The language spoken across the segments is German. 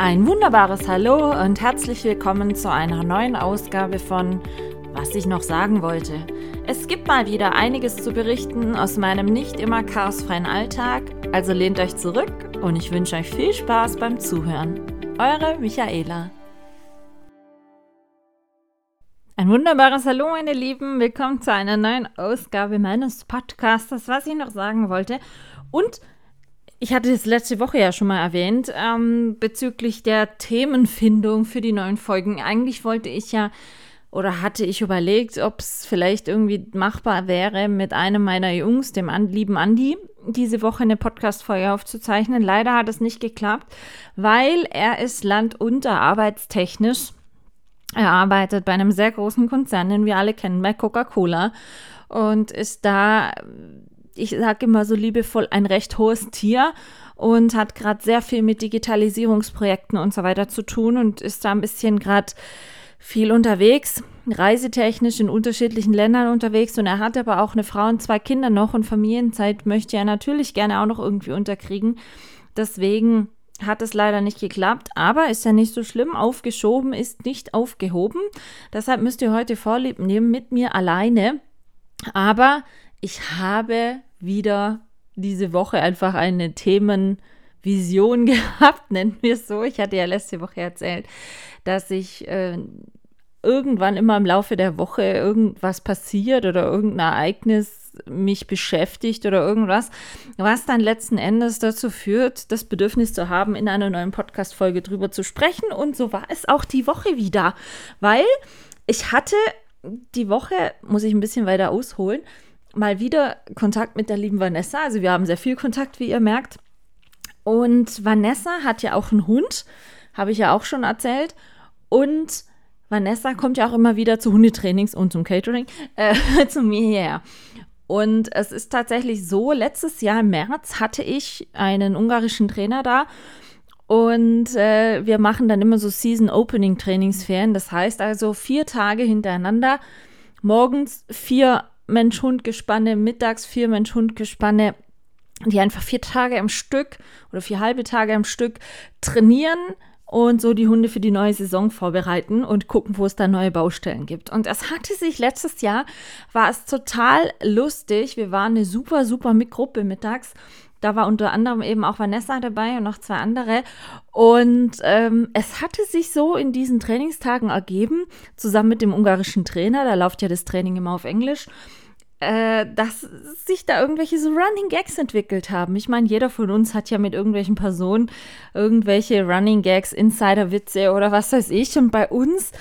Ein wunderbares Hallo und herzlich willkommen zu einer neuen Ausgabe von Was ich noch sagen wollte. Es gibt mal wieder einiges zu berichten aus meinem nicht immer chaosfreien Alltag, also lehnt euch zurück und ich wünsche euch viel Spaß beim Zuhören. Eure Michaela. Ein wunderbares Hallo, meine Lieben. Willkommen zu einer neuen Ausgabe meines Podcasts, was ich noch sagen wollte. Und ich hatte das letzte Woche ja schon mal erwähnt, ähm, bezüglich der Themenfindung für die neuen Folgen. Eigentlich wollte ich ja oder hatte ich überlegt, ob es vielleicht irgendwie machbar wäre, mit einem meiner Jungs, dem an, lieben Andi, diese Woche eine Podcast-Folge aufzuzeichnen. Leider hat es nicht geklappt, weil er ist landunter arbeitstechnisch. Er arbeitet bei einem sehr großen Konzern, den wir alle kennen, bei Coca-Cola und ist da ich sage immer so liebevoll, ein recht hohes Tier und hat gerade sehr viel mit Digitalisierungsprojekten und so weiter zu tun und ist da ein bisschen gerade viel unterwegs, reisetechnisch in unterschiedlichen Ländern unterwegs und er hat aber auch eine Frau und zwei Kinder noch und Familienzeit möchte er natürlich gerne auch noch irgendwie unterkriegen. Deswegen hat es leider nicht geklappt, aber ist ja nicht so schlimm. Aufgeschoben ist nicht aufgehoben. Deshalb müsst ihr heute Vorlieb nehmen mit mir alleine. Aber ich habe wieder diese Woche einfach eine Themenvision gehabt, nennen wir es so. Ich hatte ja letzte Woche erzählt, dass ich äh, irgendwann immer im Laufe der Woche irgendwas passiert oder irgendein Ereignis mich beschäftigt oder irgendwas, was dann letzten Endes dazu führt, das Bedürfnis zu haben, in einer neuen Podcast-Folge drüber zu sprechen. Und so war es auch die Woche wieder, weil ich hatte die Woche, muss ich ein bisschen weiter ausholen, mal wieder Kontakt mit der lieben Vanessa. Also wir haben sehr viel Kontakt, wie ihr merkt. Und Vanessa hat ja auch einen Hund, habe ich ja auch schon erzählt. Und Vanessa kommt ja auch immer wieder zu Hundetrainings und zum Catering äh, zu mir hierher. Und es ist tatsächlich so, letztes Jahr im März hatte ich einen ungarischen Trainer da. Und äh, wir machen dann immer so Season Opening Trainingsferien. Das heißt also vier Tage hintereinander, morgens vier Mensch-Hund-Gespanne, mittags vier Mensch-Hund-Gespanne, die einfach vier Tage am Stück oder vier halbe Tage am Stück trainieren und so die Hunde für die neue Saison vorbereiten und gucken, wo es da neue Baustellen gibt. Und das hatte sich letztes Jahr, war es total lustig. Wir waren eine super, super Gruppe mittags da war unter anderem eben auch Vanessa dabei und noch zwei andere. Und ähm, es hatte sich so in diesen Trainingstagen ergeben, zusammen mit dem ungarischen Trainer, da läuft ja das Training immer auf Englisch, äh, dass sich da irgendwelche so Running Gags entwickelt haben. Ich meine, jeder von uns hat ja mit irgendwelchen Personen irgendwelche Running Gags, Insider-Witze oder was weiß ich. Und bei uns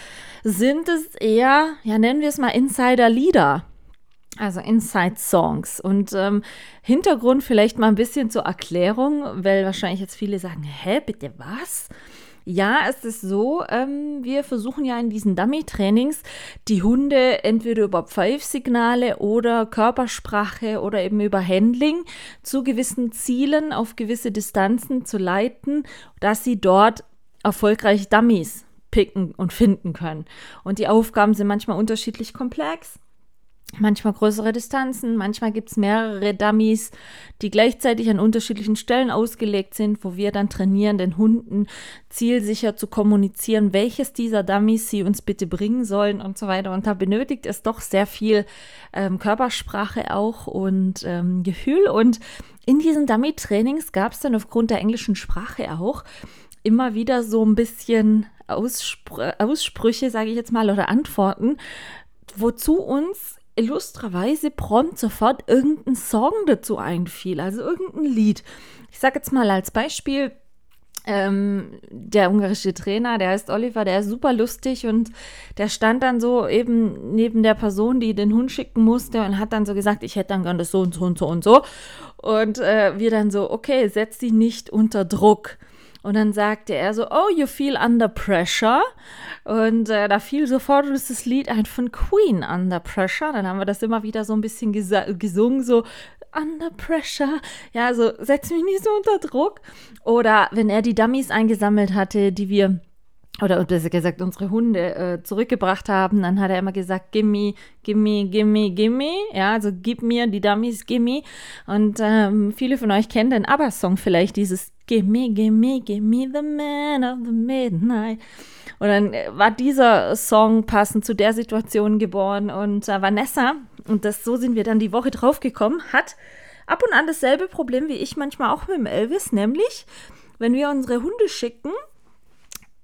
sind es eher, ja, nennen wir es mal Insider-Lieder. Also Inside Songs. Und ähm, Hintergrund vielleicht mal ein bisschen zur Erklärung, weil wahrscheinlich jetzt viele sagen, hä, bitte was? Ja, es ist so, ähm, wir versuchen ja in diesen Dummy-Trainings die Hunde entweder über Pfeifsignale oder Körpersprache oder eben über Handling zu gewissen Zielen auf gewisse Distanzen zu leiten, dass sie dort erfolgreich Dummies picken und finden können. Und die Aufgaben sind manchmal unterschiedlich komplex manchmal größere Distanzen, manchmal gibt es mehrere Dummies, die gleichzeitig an unterschiedlichen Stellen ausgelegt sind, wo wir dann trainieren, den Hunden zielsicher zu kommunizieren, welches dieser Dummies sie uns bitte bringen sollen und so weiter. Und da benötigt es doch sehr viel ähm, Körpersprache auch und ähm, Gefühl. Und in diesen Dummy-Trainings gab es dann aufgrund der englischen Sprache auch immer wieder so ein bisschen Ausspr Aussprüche, sage ich jetzt mal, oder Antworten, wozu uns illustrerweise prompt sofort irgendein Song dazu einfiel, also irgendein Lied. Ich sage jetzt mal als Beispiel, ähm, der ungarische Trainer, der heißt Oliver, der ist super lustig und der stand dann so eben neben der Person, die den Hund schicken musste und hat dann so gesagt, ich hätte dann gern das so und so und so und so. Und äh, wir dann so, okay, setz dich nicht unter Druck. Und dann sagte er so, oh, you feel under pressure. Und äh, da fiel sofort das Lied ein von Queen, Under Pressure. Dann haben wir das immer wieder so ein bisschen gesungen, so Under Pressure. Ja, so setz mich nicht so unter Druck. Oder wenn er die Dummies eingesammelt hatte, die wir oder besser gesagt unsere Hunde äh, zurückgebracht haben, dann hat er immer gesagt, gimme, gimme, gimme, gimme, ja, also gib mir die Dummies, gimme. Und ähm, viele von euch kennen den ABBA-Song vielleicht, dieses Gimme, gimme, gimme the man of the midnight. Und dann äh, war dieser Song passend zu der Situation geboren und äh, Vanessa, und das so sind wir dann die Woche drauf gekommen, hat ab und an dasselbe Problem wie ich manchmal auch mit dem Elvis, nämlich wenn wir unsere Hunde schicken,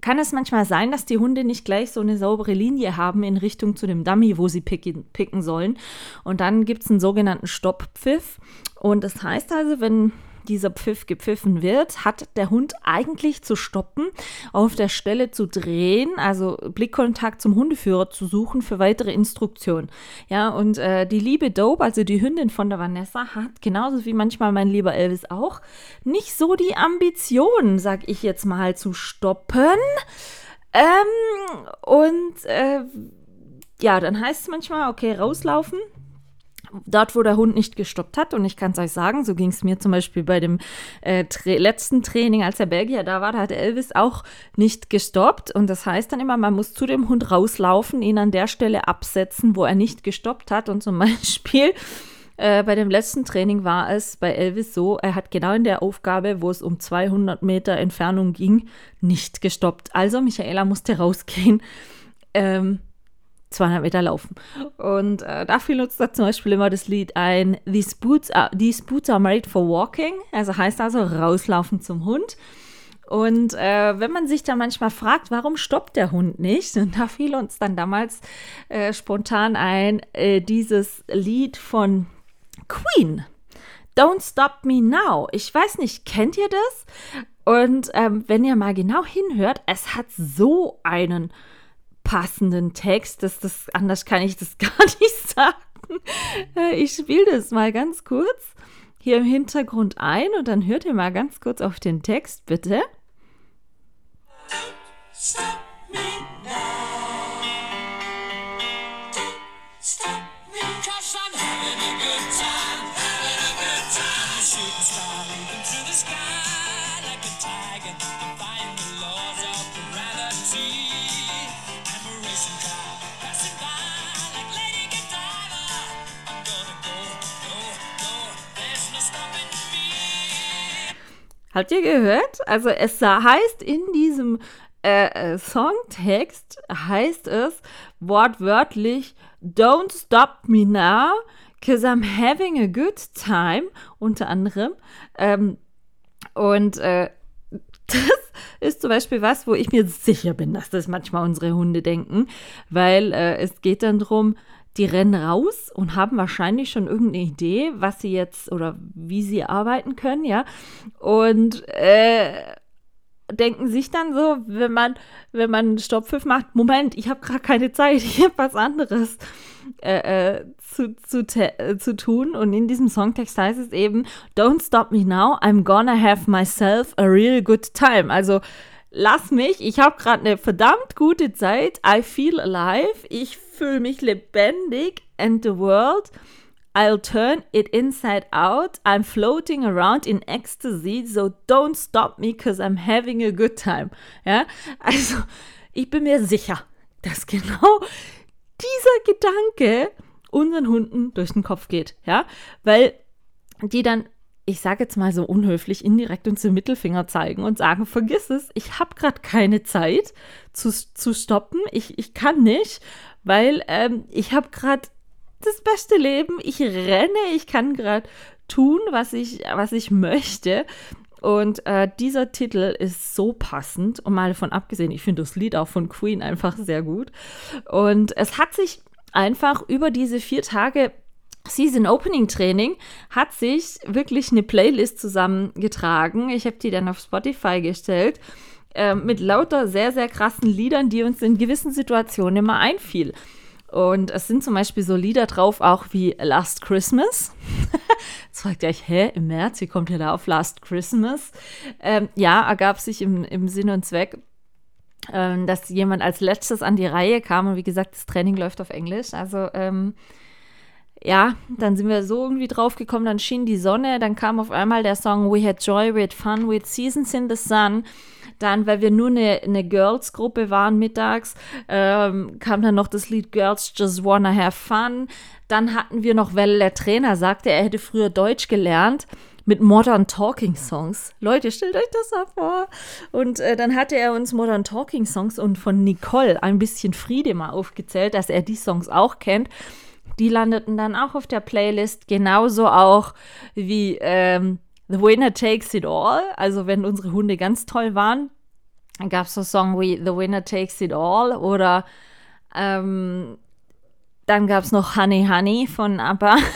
kann es manchmal sein, dass die Hunde nicht gleich so eine saubere Linie haben in Richtung zu dem Dummy, wo sie picken, picken sollen. Und dann gibt es einen sogenannten Stopppfiff. Und das heißt also, wenn dieser Pfiff gepfiffen wird, hat der Hund eigentlich zu stoppen, auf der Stelle zu drehen, also Blickkontakt zum Hundeführer zu suchen für weitere Instruktionen. Ja, und äh, die liebe Dope, also die Hündin von der Vanessa, hat genauso wie manchmal mein lieber Elvis auch, nicht so die Ambition, sag ich jetzt mal, zu stoppen. Ähm, und äh, ja, dann heißt es manchmal, okay, rauslaufen dort, wo der Hund nicht gestoppt hat. Und ich kann es euch sagen, so ging es mir zum Beispiel bei dem äh, tra letzten Training, als der Belgier da war, da hat Elvis auch nicht gestoppt. Und das heißt dann immer, man muss zu dem Hund rauslaufen, ihn an der Stelle absetzen, wo er nicht gestoppt hat. Und zum Beispiel äh, bei dem letzten Training war es bei Elvis so, er hat genau in der Aufgabe, wo es um 200 Meter Entfernung ging, nicht gestoppt. Also Michaela musste rausgehen. Ähm, 200 Meter laufen. Und äh, dafür nutzt er zum Beispiel immer das Lied ein, These Boots, are, These Boots are made for walking. Also heißt also rauslaufen zum Hund. Und äh, wenn man sich da manchmal fragt, warum stoppt der Hund nicht, und da fiel uns dann damals äh, spontan ein, äh, dieses Lied von Queen. Don't Stop Me Now. Ich weiß nicht, kennt ihr das? Und ähm, wenn ihr mal genau hinhört, es hat so einen passenden Text. Das, das, anders kann ich das gar nicht sagen. Äh, ich spiele das mal ganz kurz hier im Hintergrund ein und dann hört ihr mal ganz kurz auf den Text, bitte. Stop me Habt ihr gehört? Also es heißt in diesem äh, äh, Songtext, heißt es wortwörtlich, Don't stop me now, cause I'm having a good time, unter anderem. Ähm, und äh, das ist zum Beispiel was, wo ich mir sicher bin, dass das manchmal unsere Hunde denken, weil äh, es geht dann darum, die rennen raus und haben wahrscheinlich schon irgendeine Idee, was sie jetzt oder wie sie arbeiten können, ja. Und äh, denken sich dann so, wenn man, wenn man Stopppfiff macht, Moment, ich habe gerade keine Zeit, ich habe was anderes äh, äh, zu, zu, äh, zu tun. Und in diesem Songtext heißt es eben, Don't stop me now, I'm gonna have myself a real good time. Also lass mich, ich habe gerade eine verdammt gute Zeit, I feel alive, ich fühle mich lebendig and the world, I'll turn it inside out, I'm floating around in ecstasy, so don't stop me, cause I'm having a good time. Ja, also ich bin mir sicher, dass genau dieser Gedanke unseren Hunden durch den Kopf geht, ja, weil die dann ich sage jetzt mal so unhöflich, indirekt uns den Mittelfinger zeigen und sagen, vergiss es, ich habe gerade keine Zeit zu, zu stoppen, ich, ich kann nicht, weil ähm, ich habe gerade das beste Leben, ich renne, ich kann gerade tun, was ich, was ich möchte. Und äh, dieser Titel ist so passend und mal davon abgesehen, ich finde das Lied auch von Queen einfach sehr gut. Und es hat sich einfach über diese vier Tage Season Opening Training hat sich wirklich eine Playlist zusammengetragen. Ich habe die dann auf Spotify gestellt äh, mit lauter sehr, sehr krassen Liedern, die uns in gewissen Situationen immer einfiel. Und es sind zum Beispiel so Lieder drauf, auch wie Last Christmas. Jetzt fragt ihr euch, hä, im März, wie kommt ihr da auf Last Christmas? Ähm, ja, ergab sich im, im Sinn und Zweck, ähm, dass jemand als letztes an die Reihe kam. Und wie gesagt, das Training läuft auf Englisch. Also, ähm, ja, dann sind wir so irgendwie drauf gekommen, dann schien die Sonne, dann kam auf einmal der Song We Had Joy, We Had Fun, We Had Seasons in the Sun. Dann, weil wir nur eine, eine Girls-Gruppe waren mittags, ähm, kam dann noch das Lied Girls Just Wanna Have Fun. Dann hatten wir noch, weil der Trainer sagte, er hätte früher Deutsch gelernt mit Modern Talking Songs. Leute, stellt euch das mal vor. Und äh, dann hatte er uns Modern Talking Songs und von Nicole ein bisschen Friede mal aufgezählt, dass er die Songs auch kennt. Die landeten dann auch auf der Playlist, genauso auch wie ähm, The Winner Takes It All. Also wenn unsere Hunde ganz toll waren, dann gab es so Song wie The Winner Takes It All oder ähm, dann gab es noch Honey Honey von ABBA.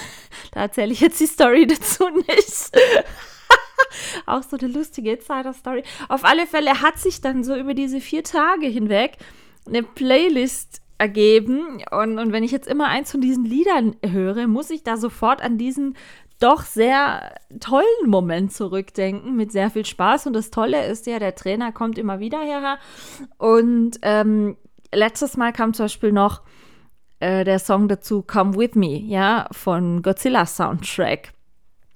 Da erzähle ich jetzt die Story dazu nicht. Auch so eine lustige Insider-Story. Auf alle Fälle hat sich dann so über diese vier Tage hinweg eine Playlist ergeben. Und, und wenn ich jetzt immer eins von diesen Liedern höre, muss ich da sofort an diesen doch sehr tollen Moment zurückdenken, mit sehr viel Spaß. Und das Tolle ist ja, der Trainer kommt immer wieder her. Und ähm, letztes Mal kam zum Beispiel noch äh, der Song dazu Come With Me, ja, von Godzilla Soundtrack.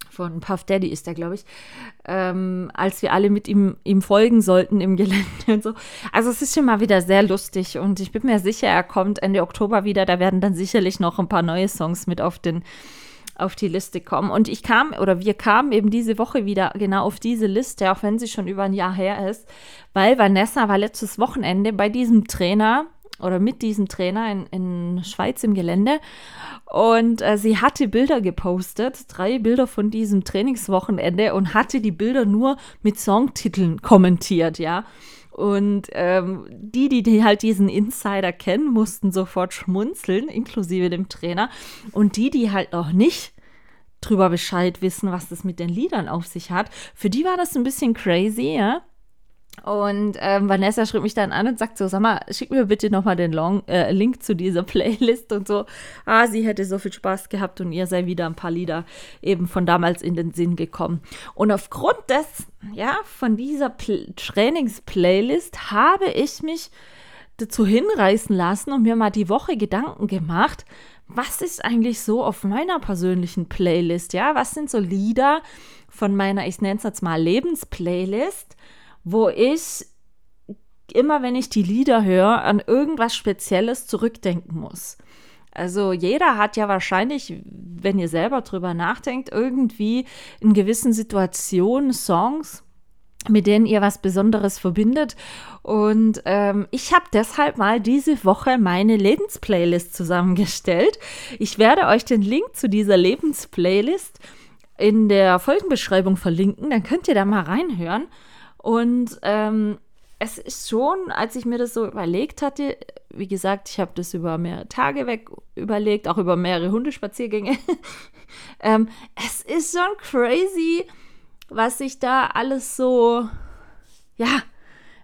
Von Puff Daddy ist der, glaube ich. Ähm, als wir alle mit ihm, ihm folgen sollten im Gelände und so. Also es ist schon mal wieder sehr lustig und ich bin mir sicher, er kommt Ende Oktober wieder. Da werden dann sicherlich noch ein paar neue Songs mit auf den auf die Liste kommen. Und ich kam oder wir kamen eben diese Woche wieder genau auf diese Liste, auch wenn sie schon über ein Jahr her ist, weil Vanessa war letztes Wochenende bei diesem Trainer oder mit diesem Trainer in, in Schweiz im Gelände. Und äh, sie hatte Bilder gepostet, drei Bilder von diesem Trainingswochenende und hatte die Bilder nur mit Songtiteln kommentiert, ja. Und ähm, die, die, die halt diesen Insider kennen, mussten sofort schmunzeln, inklusive dem Trainer. Und die, die halt noch nicht drüber Bescheid wissen, was das mit den Liedern auf sich hat, für die war das ein bisschen crazy, ja. Und ähm, Vanessa schrieb mich dann an und sagt so, sag mal, schick mir bitte nochmal den Long, äh, Link zu dieser Playlist und so. Ah, sie hätte so viel Spaß gehabt und ihr sei wieder ein paar Lieder eben von damals in den Sinn gekommen. Und aufgrund des, ja, von dieser Pl Trainings-Playlist habe ich mich dazu hinreißen lassen und mir mal die Woche Gedanken gemacht, was ist eigentlich so auf meiner persönlichen Playlist, ja? Was sind so Lieder von meiner, ich nenne es jetzt mal Lebensplaylist, wo ich immer, wenn ich die Lieder höre, an irgendwas Spezielles zurückdenken muss. Also jeder hat ja wahrscheinlich, wenn ihr selber drüber nachdenkt, irgendwie in gewissen Situationen Songs, mit denen ihr was Besonderes verbindet. Und ähm, ich habe deshalb mal diese Woche meine Lebensplaylist zusammengestellt. Ich werde euch den Link zu dieser Lebensplaylist in der Folgenbeschreibung verlinken. Dann könnt ihr da mal reinhören. Und ähm, es ist schon, als ich mir das so überlegt hatte, wie gesagt, ich habe das über mehrere Tage weg überlegt, auch über mehrere Hundespaziergänge. ähm, es ist schon crazy, was sich da alles so, ja,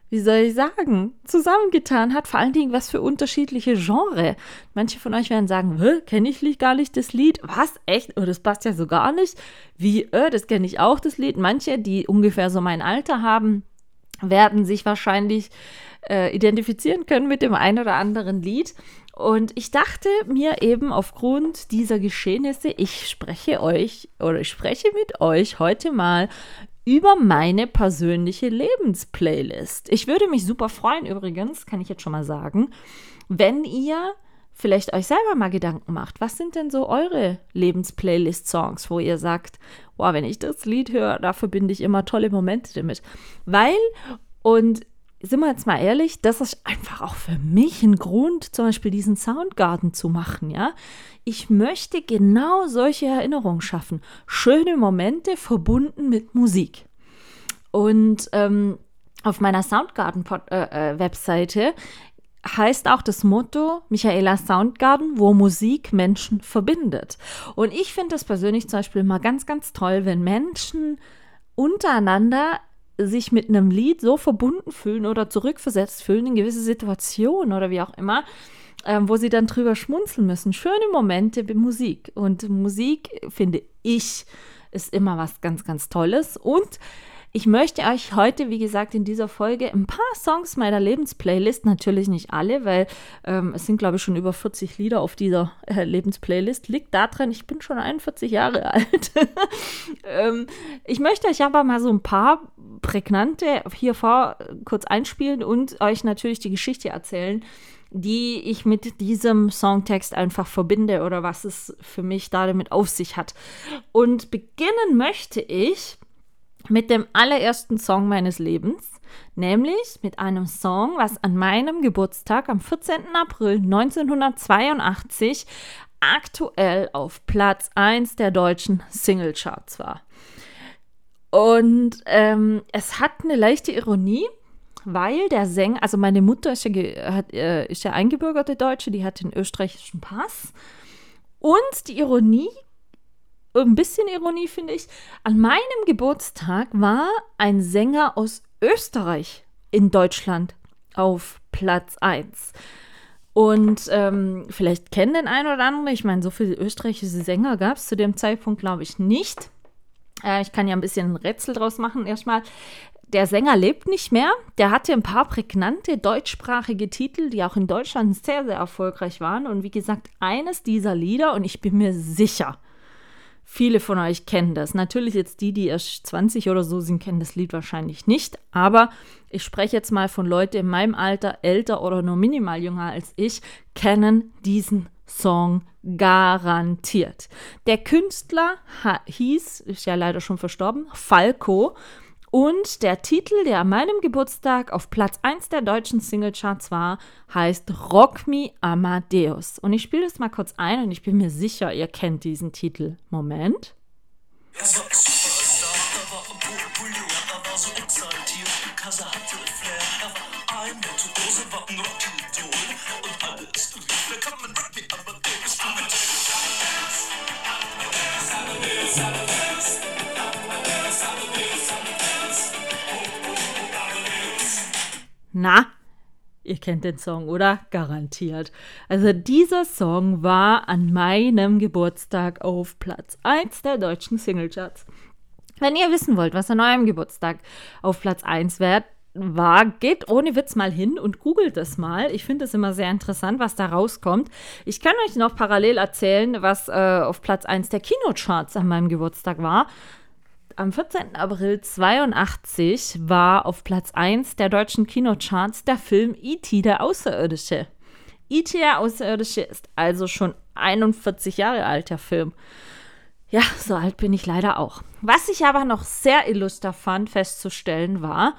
wie soll ich sagen, zusammengetan hat. Vor allen Dingen, was für unterschiedliche Genre. Manche von euch werden sagen, kenne ich gar nicht das Lied. Was? Echt? Oh, das passt ja so gar nicht. Wie, äh, das kenne ich auch, das Lied. Manche, die ungefähr so mein Alter haben, werden sich wahrscheinlich äh, identifizieren können mit dem einen oder anderen Lied. Und ich dachte mir eben aufgrund dieser Geschehnisse, ich spreche euch oder ich spreche mit euch heute mal über meine persönliche Lebensplaylist. Ich würde mich super freuen, übrigens, kann ich jetzt schon mal sagen, wenn ihr vielleicht euch selber mal Gedanken macht. Was sind denn so eure Lebensplaylist-Songs, wo ihr sagt, wow, wenn ich das Lied höre, da verbinde ich immer tolle Momente damit. Weil, und sind wir jetzt mal ehrlich, das ist einfach auch für mich ein Grund, zum Beispiel diesen Soundgarden zu machen, ja. Ich möchte genau solche Erinnerungen schaffen. Schöne Momente verbunden mit Musik. Und ähm, auf meiner Soundgarden-Webseite äh, äh, heißt auch das Motto Michaela Soundgarden, wo Musik Menschen verbindet. Und ich finde das persönlich zum Beispiel mal ganz, ganz toll, wenn Menschen untereinander sich mit einem Lied so verbunden fühlen oder zurückversetzt fühlen in gewisse Situationen oder wie auch immer, ähm, wo sie dann drüber schmunzeln müssen. Schöne Momente mit Musik. Und Musik, finde ich, ist immer was ganz, ganz Tolles. Und Ich möchte euch heute, wie gesagt, in dieser Folge ein paar Songs meiner Lebensplaylist, natürlich nicht alle, weil ähm, es sind, glaube ich, schon über 40 Lieder auf dieser äh, Lebensplaylist. Liegt daran, ich bin schon 41 Jahre alt. ähm, ich möchte euch aber mal so ein paar prägnante hier vor kurz einspielen und euch natürlich die Geschichte erzählen, die ich mit diesem Songtext einfach verbinde oder was es für mich damit auf sich hat. Und beginnen möchte ich mit dem allerersten Song meines Lebens, nämlich mit einem Song, was an meinem Geburtstag am 14. April 1982 aktuell auf Platz 1 der deutschen Singlecharts war. Und ähm, es hat eine leichte Ironie, weil der Sänger, also meine Mutter ist ja, hat, äh, ist ja eingebürgerte Deutsche, die hat den österreichischen Pass. Und die Ironie ein bisschen Ironie finde ich, an meinem Geburtstag war ein Sänger aus Österreich in Deutschland auf Platz 1. Und ähm, vielleicht kennen den einen oder anderen, ich meine, so viele österreichische Sänger gab es zu dem Zeitpunkt, glaube ich, nicht. Äh, ich kann ja ein bisschen ein Rätsel draus machen. Erstmal, der Sänger lebt nicht mehr. Der hatte ein paar prägnante deutschsprachige Titel, die auch in Deutschland sehr, sehr erfolgreich waren. Und wie gesagt, eines dieser Lieder, und ich bin mir sicher, Viele von euch kennen das. Natürlich jetzt die, die erst 20 oder so sind, kennen das Lied wahrscheinlich nicht. Aber ich spreche jetzt mal von Leuten in meinem Alter, älter oder nur minimal jünger als ich, kennen diesen Song garantiert. Der Künstler hieß, ist ja leider schon verstorben, Falco. Und der Titel, der an meinem Geburtstag auf Platz 1 der deutschen Singlecharts war, heißt Rock Me Amadeus. Und ich spiele das mal kurz ein und ich bin mir sicher, ihr kennt diesen Titel. Moment. Na, ihr kennt den Song, oder? Garantiert. Also dieser Song war an meinem Geburtstag auf Platz 1 der deutschen Singlecharts. Wenn ihr wissen wollt, was an eurem Geburtstag auf Platz 1 wird, war, geht ohne Witz mal hin und googelt es mal. Ich finde es immer sehr interessant, was da rauskommt. Ich kann euch noch parallel erzählen, was äh, auf Platz 1 der Kinocharts an meinem Geburtstag war am 14. April 82 war auf Platz 1 der deutschen Kinocharts der Film E.T. der Außerirdische. E.T. der Außerirdische ist also schon 41 Jahre alt, der Film. Ja, so alt bin ich leider auch. Was ich aber noch sehr illuster fand festzustellen war,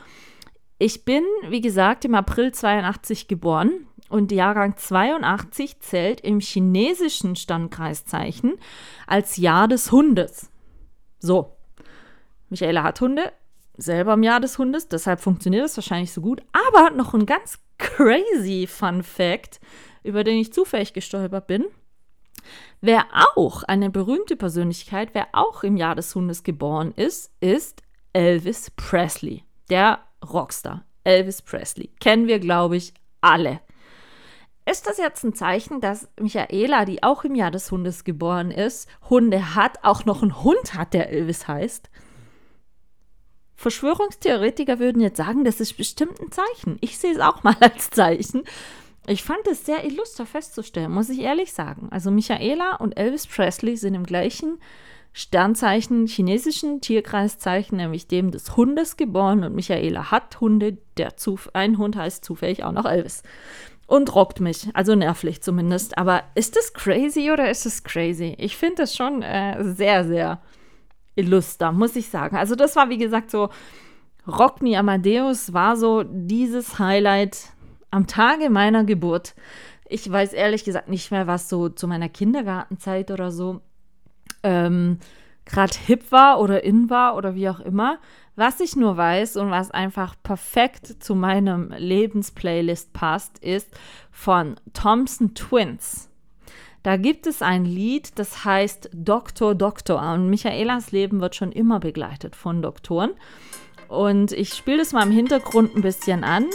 ich bin, wie gesagt, im April 82 geboren und Jahrgang 82 zählt im chinesischen Standkreiszeichen als Jahr des Hundes. So, Michaela hat Hunde, selber im Jahr des Hundes, deshalb funktioniert es wahrscheinlich so gut. Aber noch ein ganz crazy Fun Fact, über den ich zufällig gestolpert bin. Wer auch eine berühmte Persönlichkeit, wer auch im Jahr des Hundes geboren ist, ist Elvis Presley, der Rockstar. Elvis Presley. Kennen wir, glaube ich, alle. Ist das jetzt ein Zeichen, dass Michaela, die auch im Jahr des Hundes geboren ist, Hunde hat, auch noch einen Hund hat, der Elvis heißt? Verschwörungstheoretiker würden jetzt sagen, das ist bestimmt ein Zeichen. Ich sehe es auch mal als Zeichen. Ich fand es sehr illuster festzustellen, muss ich ehrlich sagen. Also Michaela und Elvis Presley sind im gleichen Sternzeichen, chinesischen Tierkreiszeichen, nämlich dem des Hundes geboren und Michaela hat Hunde, der Zuf ein Hund heißt zufällig auch noch Elvis. Und rockt mich, also nervlich zumindest. Aber ist das crazy oder ist es crazy? Ich finde das schon äh, sehr, sehr illuster, muss ich sagen. Also das war, wie gesagt, so Rock Me Amadeus war so dieses Highlight am Tage meiner Geburt. Ich weiß ehrlich gesagt nicht mehr, was so zu meiner Kindergartenzeit oder so ähm, gerade hip war oder in war oder wie auch immer. Was ich nur weiß und was einfach perfekt zu meinem Lebensplaylist passt, ist von Thompson Twins. Da gibt es ein Lied, das heißt Doktor, Doktor. Und Michaelas Leben wird schon immer begleitet von Doktoren. Und ich spiele das mal im Hintergrund ein bisschen an.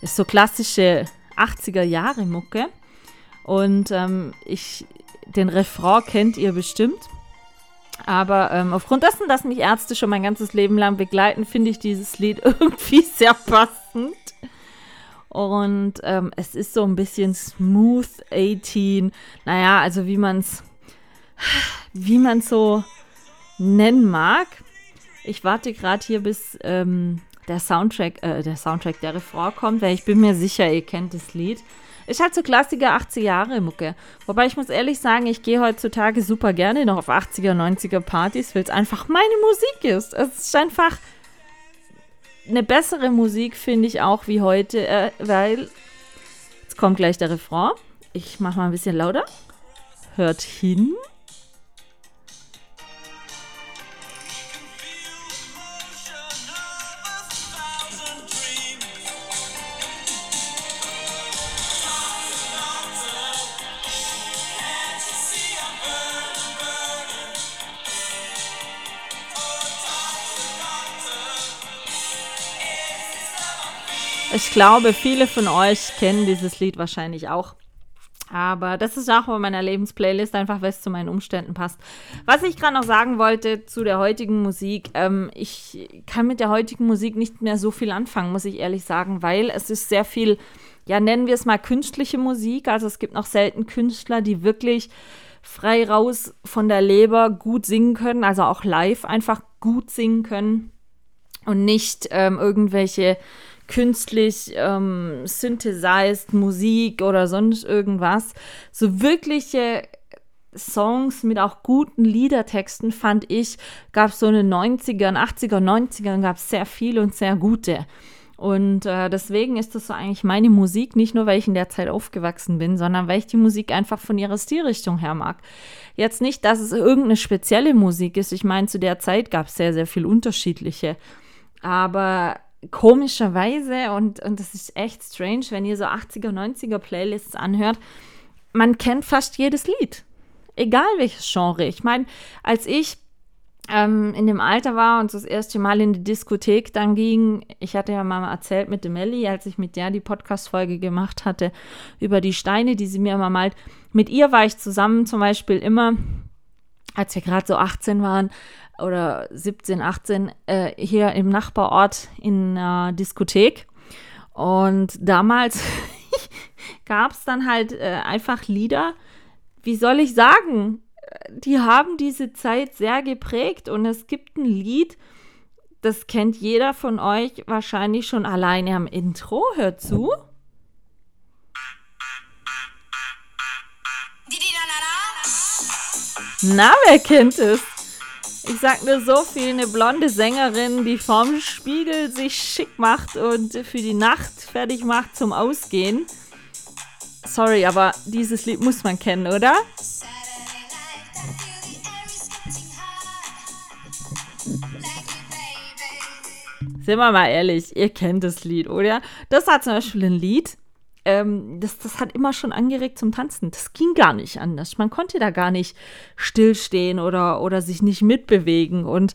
Ist so klassische 80er Jahre Mucke. Und ähm, ich, den Refrain kennt ihr bestimmt. Aber ähm, aufgrund dessen, dass mich Ärzte schon mein ganzes Leben lang begleiten, finde ich dieses Lied irgendwie sehr passend. Und ähm, es ist so ein bisschen smooth 18. Naja, also wie man es wie man so nennen mag. Ich warte gerade hier, bis ähm, der Soundtrack, äh, der Soundtrack, der Refrain kommt, weil ich bin mir sicher, ihr kennt das Lied. Ist halt so Klassiker 80er Jahre Mucke. Wobei ich muss ehrlich sagen, ich gehe heutzutage super gerne noch auf 80er, 90er Partys, weil es einfach meine Musik ist. Es ist einfach eine bessere Musik, finde ich auch wie heute, äh, weil jetzt kommt gleich der Refrain. Ich mache mal ein bisschen lauter. Hört hin. Ich glaube, viele von euch kennen dieses Lied wahrscheinlich auch. Aber das ist auch bei meiner Lebensplaylist, einfach weil es zu meinen Umständen passt. Was ich gerade noch sagen wollte zu der heutigen Musik, ähm, ich kann mit der heutigen Musik nicht mehr so viel anfangen, muss ich ehrlich sagen, weil es ist sehr viel, ja, nennen wir es mal künstliche Musik. Also es gibt noch selten Künstler, die wirklich frei raus von der Leber gut singen können, also auch live einfach gut singen können und nicht ähm, irgendwelche künstlich ähm, synthesized Musik oder sonst irgendwas. So wirkliche Songs mit auch guten Liedertexten fand ich, gab es so in den 90ern, 80er, 90ern gab es sehr viele und sehr gute. Und äh, deswegen ist das so eigentlich meine Musik, nicht nur weil ich in der Zeit aufgewachsen bin, sondern weil ich die Musik einfach von ihrer Stilrichtung her mag. Jetzt nicht, dass es irgendeine spezielle Musik ist. Ich meine, zu der Zeit gab es sehr, sehr viel unterschiedliche. Aber komischerweise, und, und das ist echt strange, wenn ihr so 80er, 90er Playlists anhört, man kennt fast jedes Lied. Egal welches Genre. Ich meine, als ich ähm, in dem Alter war und das erste Mal in die Diskothek dann ging, ich hatte ja mal erzählt mit dem Melli, als ich mit der die Podcast-Folge gemacht hatte, über die Steine, die sie mir immer malt. Mit ihr war ich zusammen zum Beispiel immer, als wir gerade so 18 waren, oder 17, 18 äh, hier im Nachbarort in einer Diskothek. Und damals gab es dann halt äh, einfach Lieder, wie soll ich sagen, die haben diese Zeit sehr geprägt. Und es gibt ein Lied, das kennt jeder von euch wahrscheinlich schon alleine am Intro. Hört zu. Na, wer kennt es? Ich sag nur so viel, eine blonde Sängerin, die vorm Spiegel sich schick macht und für die Nacht fertig macht zum Ausgehen. Sorry, aber dieses Lied muss man kennen, oder? Sind wir mal ehrlich, ihr kennt das Lied, oder? Das hat zum Beispiel ein Lied, ähm, das, das hat immer schon angeregt zum Tanzen. Das ging gar nicht anders. Man konnte da gar nicht stillstehen oder, oder sich nicht mitbewegen. Und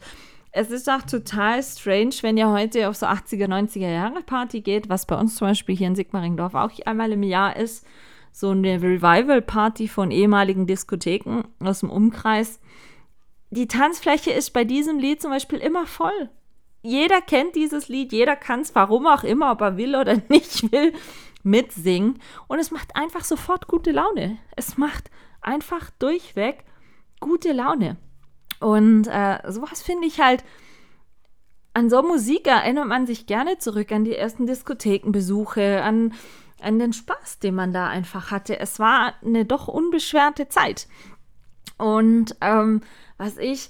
es ist auch total strange, wenn ihr heute auf so 80er, 90er Jahre Party geht, was bei uns zum Beispiel hier in Sigmaringdorf auch einmal im Jahr ist, so eine Revival-Party von ehemaligen Diskotheken aus dem Umkreis. Die Tanzfläche ist bei diesem Lied zum Beispiel immer voll. Jeder kennt dieses Lied, jeder kann es, warum auch immer, ob er will oder nicht will mitsingen und es macht einfach sofort gute Laune. Es macht einfach durchweg gute Laune. Und äh, sowas finde ich halt, an so Musik erinnert man sich gerne zurück an die ersten Diskothekenbesuche, an, an den Spaß, den man da einfach hatte. Es war eine doch unbeschwerte Zeit. Und ähm, was ich,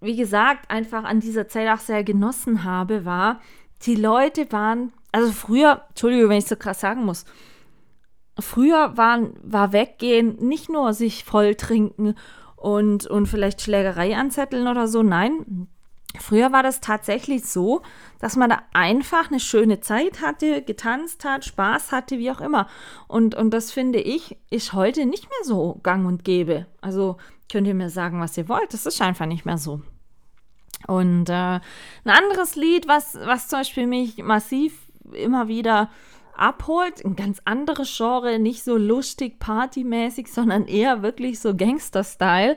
wie gesagt, einfach an dieser Zeit auch sehr genossen habe, war, die Leute waren also früher, Entschuldigung, wenn ich so krass sagen muss, früher waren, war Weggehen nicht nur sich voll trinken und, und vielleicht Schlägerei anzetteln oder so. Nein, früher war das tatsächlich so, dass man da einfach eine schöne Zeit hatte, getanzt hat, Spaß hatte, wie auch immer. Und, und das finde ich, ist heute nicht mehr so gang und gäbe. Also könnt ihr mir sagen, was ihr wollt. Das ist einfach nicht mehr so. Und äh, ein anderes Lied, was, was zum Beispiel mich massiv immer wieder abholt. Ein ganz anderes Genre, nicht so lustig, partymäßig, sondern eher wirklich so Gangster-Style,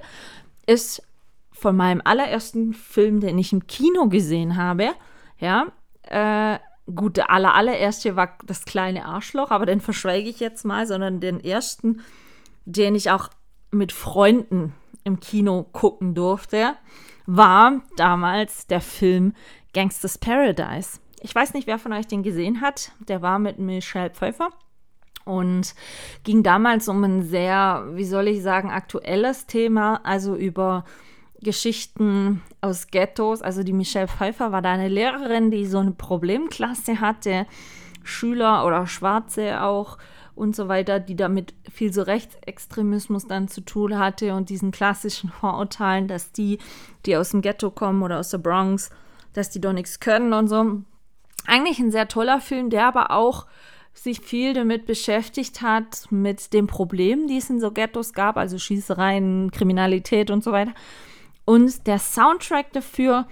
ist von meinem allerersten Film, den ich im Kino gesehen habe. Ja, äh, gut, der aller, allererste war das kleine Arschloch, aber den verschweige ich jetzt mal, sondern den ersten, den ich auch mit Freunden im Kino gucken durfte, war damals der Film Gangsters Paradise. Ich weiß nicht, wer von euch den gesehen hat. Der war mit Michelle Pfeiffer und ging damals um ein sehr, wie soll ich sagen, aktuelles Thema, also über Geschichten aus Ghettos. Also die Michelle Pfeiffer war da eine Lehrerin, die so eine Problemklasse hatte, Schüler oder Schwarze auch und so weiter, die damit viel so Rechtsextremismus dann zu tun hatte und diesen klassischen Vorurteilen, dass die, die aus dem Ghetto kommen oder aus der Bronx, dass die doch nichts können und so. Eigentlich ein sehr toller Film, der aber auch sich viel damit beschäftigt hat, mit den Problemen, die es in so Ghettos gab, also Schießereien, Kriminalität und so weiter. Und der Soundtrack dafür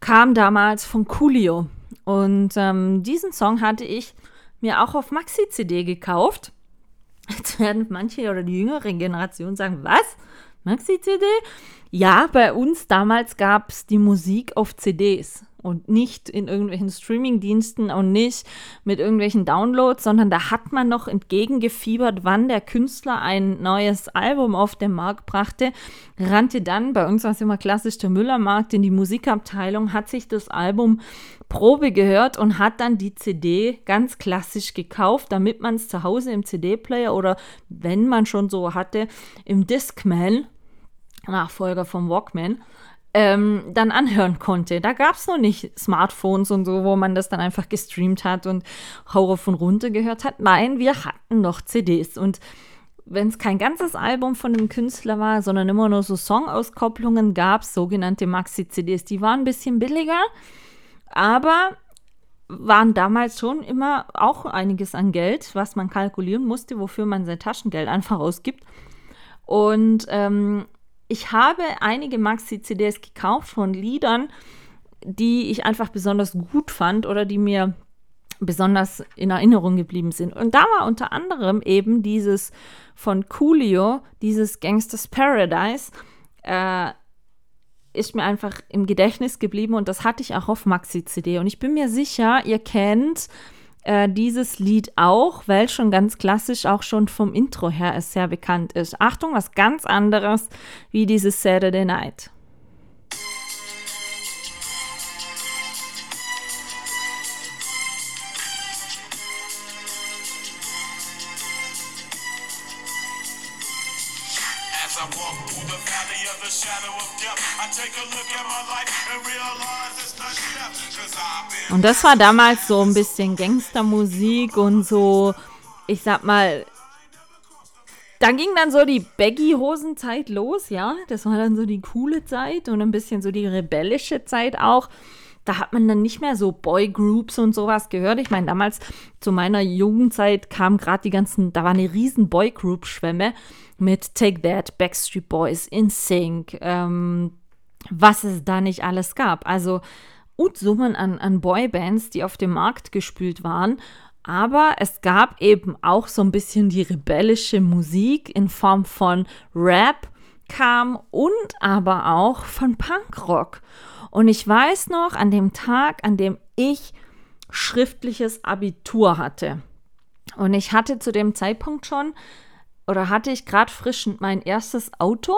kam damals von Coolio. Und ähm, diesen Song hatte ich mir auch auf Maxi-CD gekauft. Jetzt werden manche oder die jüngere Generation sagen, was? Maxi-CD? Ja, bei uns damals gab es die Musik auf CDs und nicht in irgendwelchen Streaming-Diensten und nicht mit irgendwelchen Downloads, sondern da hat man noch entgegengefiebert, wann der Künstler ein neues Album auf den Markt brachte, rannte dann, bei uns war es immer klassisch der Müllermarkt, in die Musikabteilung, hat sich das Album Probe gehört und hat dann die CD ganz klassisch gekauft, damit man es zu Hause im CD-Player oder wenn man schon so hatte, im Discman, Nachfolger vom Walkman, ähm, dann anhören konnte. Da gab es noch nicht Smartphones und so, wo man das dann einfach gestreamt hat und Horror von runter gehört hat. Nein, wir hatten noch CDs und wenn es kein ganzes Album von einem Künstler war, sondern immer nur so Songauskopplungen gab, sogenannte Maxi-CDs. Die waren ein bisschen billiger, aber waren damals schon immer auch einiges an Geld, was man kalkulieren musste, wofür man sein Taschengeld einfach ausgibt. Und ähm, ich habe einige Maxi-CDs gekauft von Liedern, die ich einfach besonders gut fand oder die mir besonders in Erinnerung geblieben sind. Und da war unter anderem eben dieses von Coolio, dieses Gangsters Paradise, äh, ist mir einfach im Gedächtnis geblieben und das hatte ich auch auf Maxi-CD. Und ich bin mir sicher, ihr kennt äh, dieses Lied auch, weil schon ganz klassisch auch schon vom Intro her es sehr bekannt ist. Achtung, was ganz anderes wie dieses Saturday Night. Und das war damals so ein bisschen Gangstermusik und so, ich sag mal, da ging dann so die Baggy-Hosenzeit los, ja. Das war dann so die coole Zeit und ein bisschen so die rebellische Zeit auch. Da hat man dann nicht mehr so Boygroups und sowas gehört. Ich meine, damals zu meiner Jugendzeit kam gerade die ganzen, da war eine riesen Boygroup-Schwemme mit Take That, Backstreet Boys, In Sync, ähm, was es da nicht alles gab. Also Unsummen an, an Boybands, die auf dem Markt gespült waren. Aber es gab eben auch so ein bisschen die rebellische Musik in Form von Rap kam und aber auch von Punkrock. Und ich weiß noch, an dem Tag, an dem ich schriftliches Abitur hatte. Und ich hatte zu dem Zeitpunkt schon, oder hatte ich gerade frisch mein erstes Auto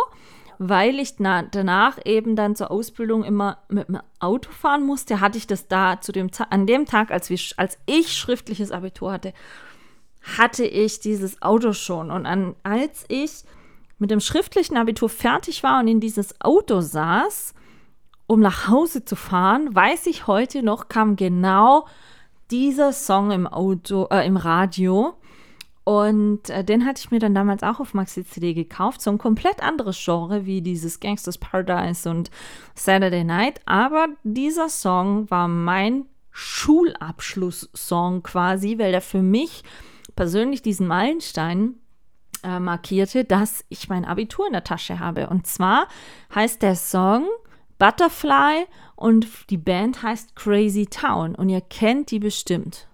weil ich danach eben dann zur Ausbildung immer mit dem Auto fahren musste, hatte ich das da zu dem an dem Tag, als, wir, als ich schriftliches Abitur hatte, hatte ich dieses Auto schon. Und an, als ich mit dem schriftlichen Abitur fertig war und in dieses Auto saß, um nach Hause zu fahren, weiß ich heute noch, kam genau dieser Song im Auto, äh, im Radio. Und äh, den hatte ich mir dann damals auch auf Maxi CD gekauft. So ein komplett anderes Genre wie dieses Gangsters Paradise und Saturday Night. Aber dieser Song war mein Schulabschlusssong quasi, weil der für mich persönlich diesen Meilenstein äh, markierte, dass ich mein Abitur in der Tasche habe. Und zwar heißt der Song Butterfly und die Band heißt Crazy Town. Und ihr kennt die bestimmt.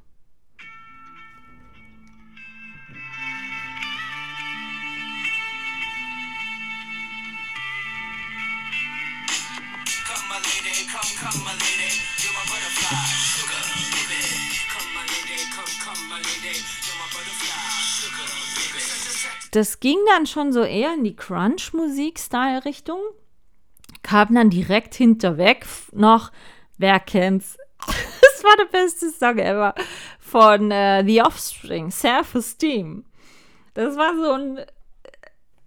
Das ging dann schon so eher in die Crunch-Musik-Style-Richtung. Kam dann direkt hinterweg noch, wer kennt's? das war der beste Song ever von äh, The Offspring, Self-Esteem. Das war so ein,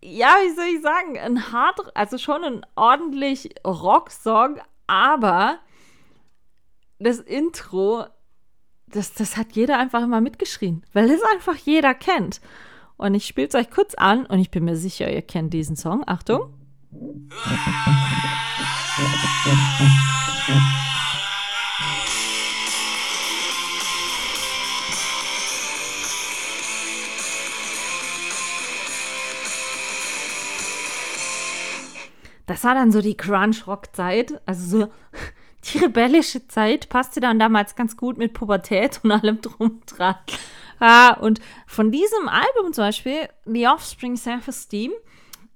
ja, wie soll ich sagen, ein hart, also schon ein ordentlich Rock-Song, aber das Intro, das, das hat jeder einfach immer mitgeschrien, weil das einfach jeder kennt. Und ich spiele es euch kurz an und ich bin mir sicher, ihr kennt diesen Song. Achtung. Das war dann so die Crunch-Rock-Zeit, also so die rebellische Zeit, passte dann damals ganz gut mit Pubertät und allem drum dran. Ah, und von diesem Album zum Beispiel, The Offspring Self-Esteem,